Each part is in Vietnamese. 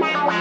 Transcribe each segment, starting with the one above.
Wow.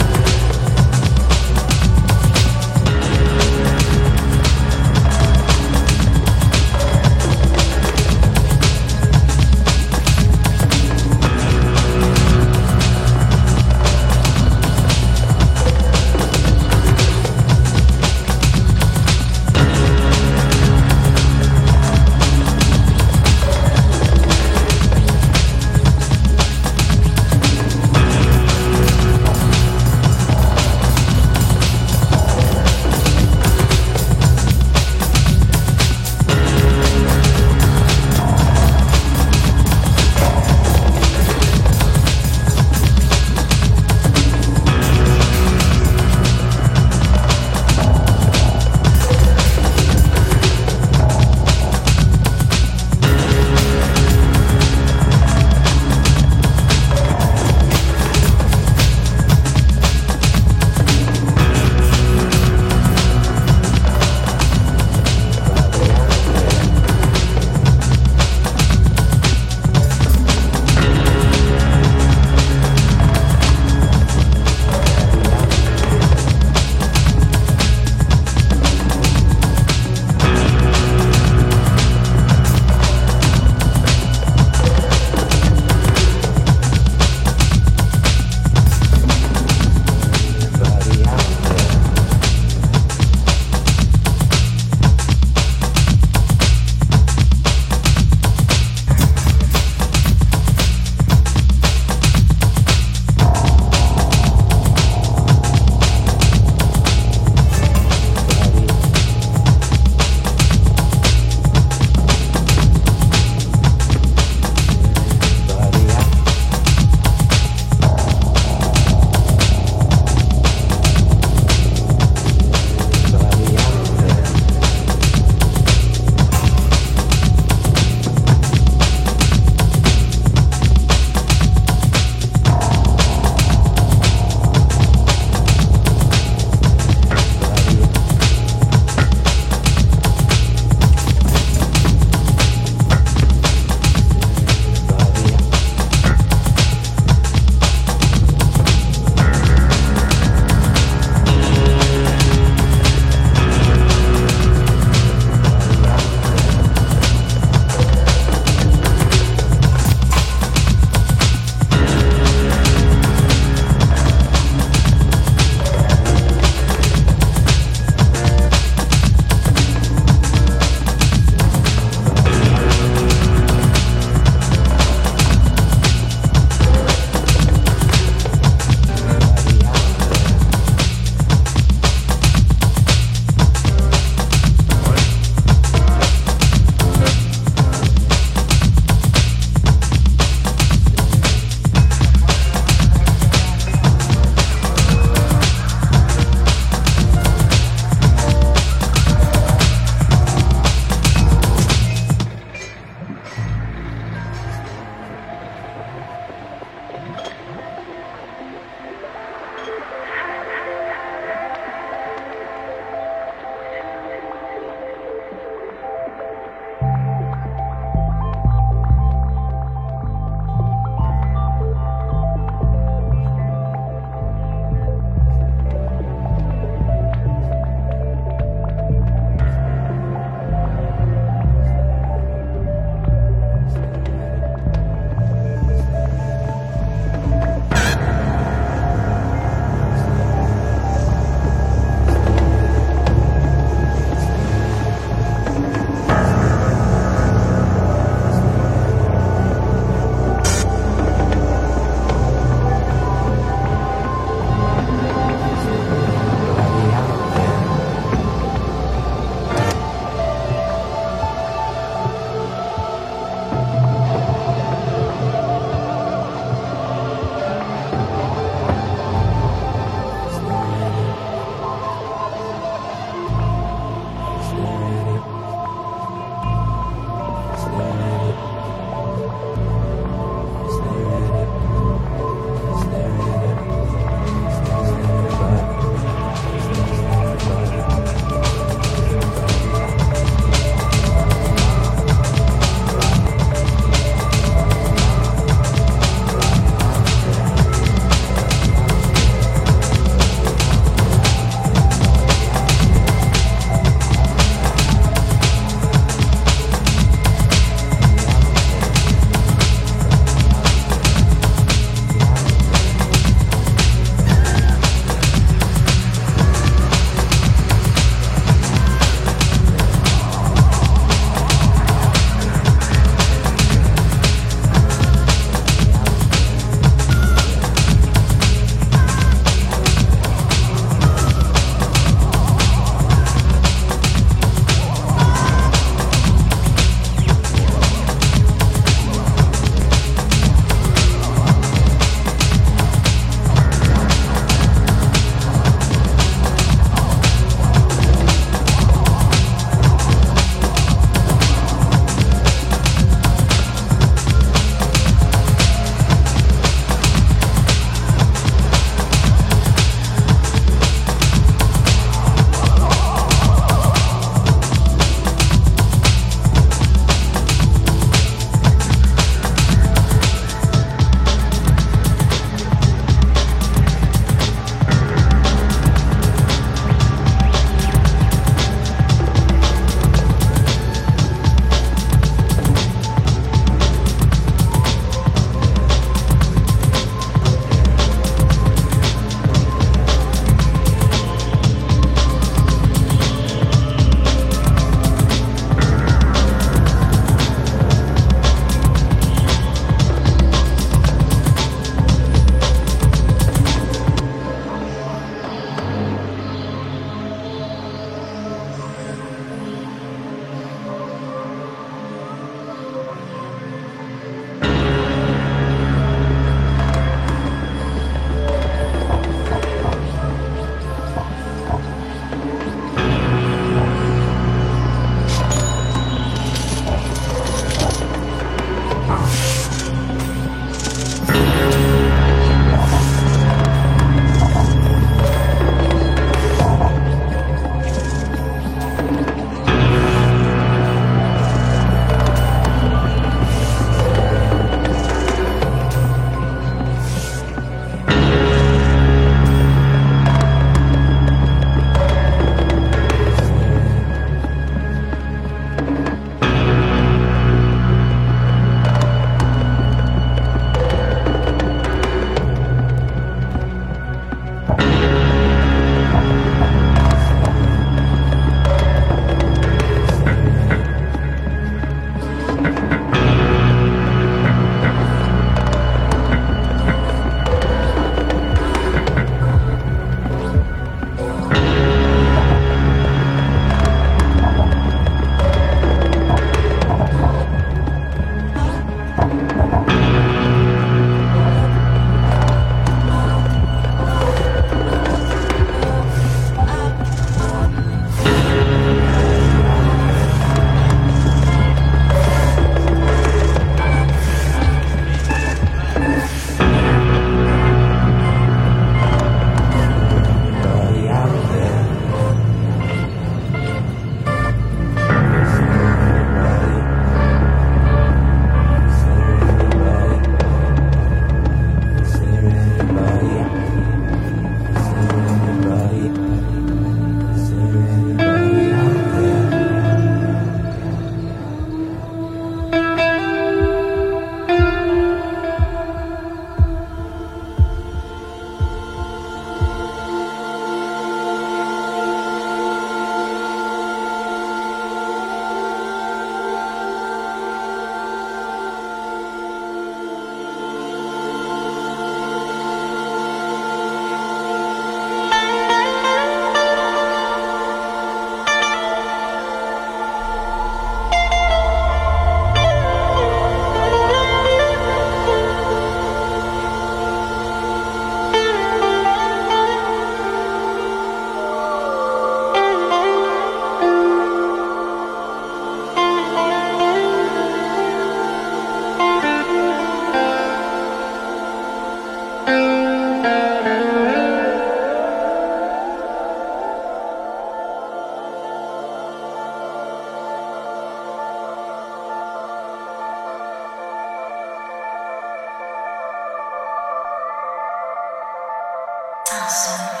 Awesome.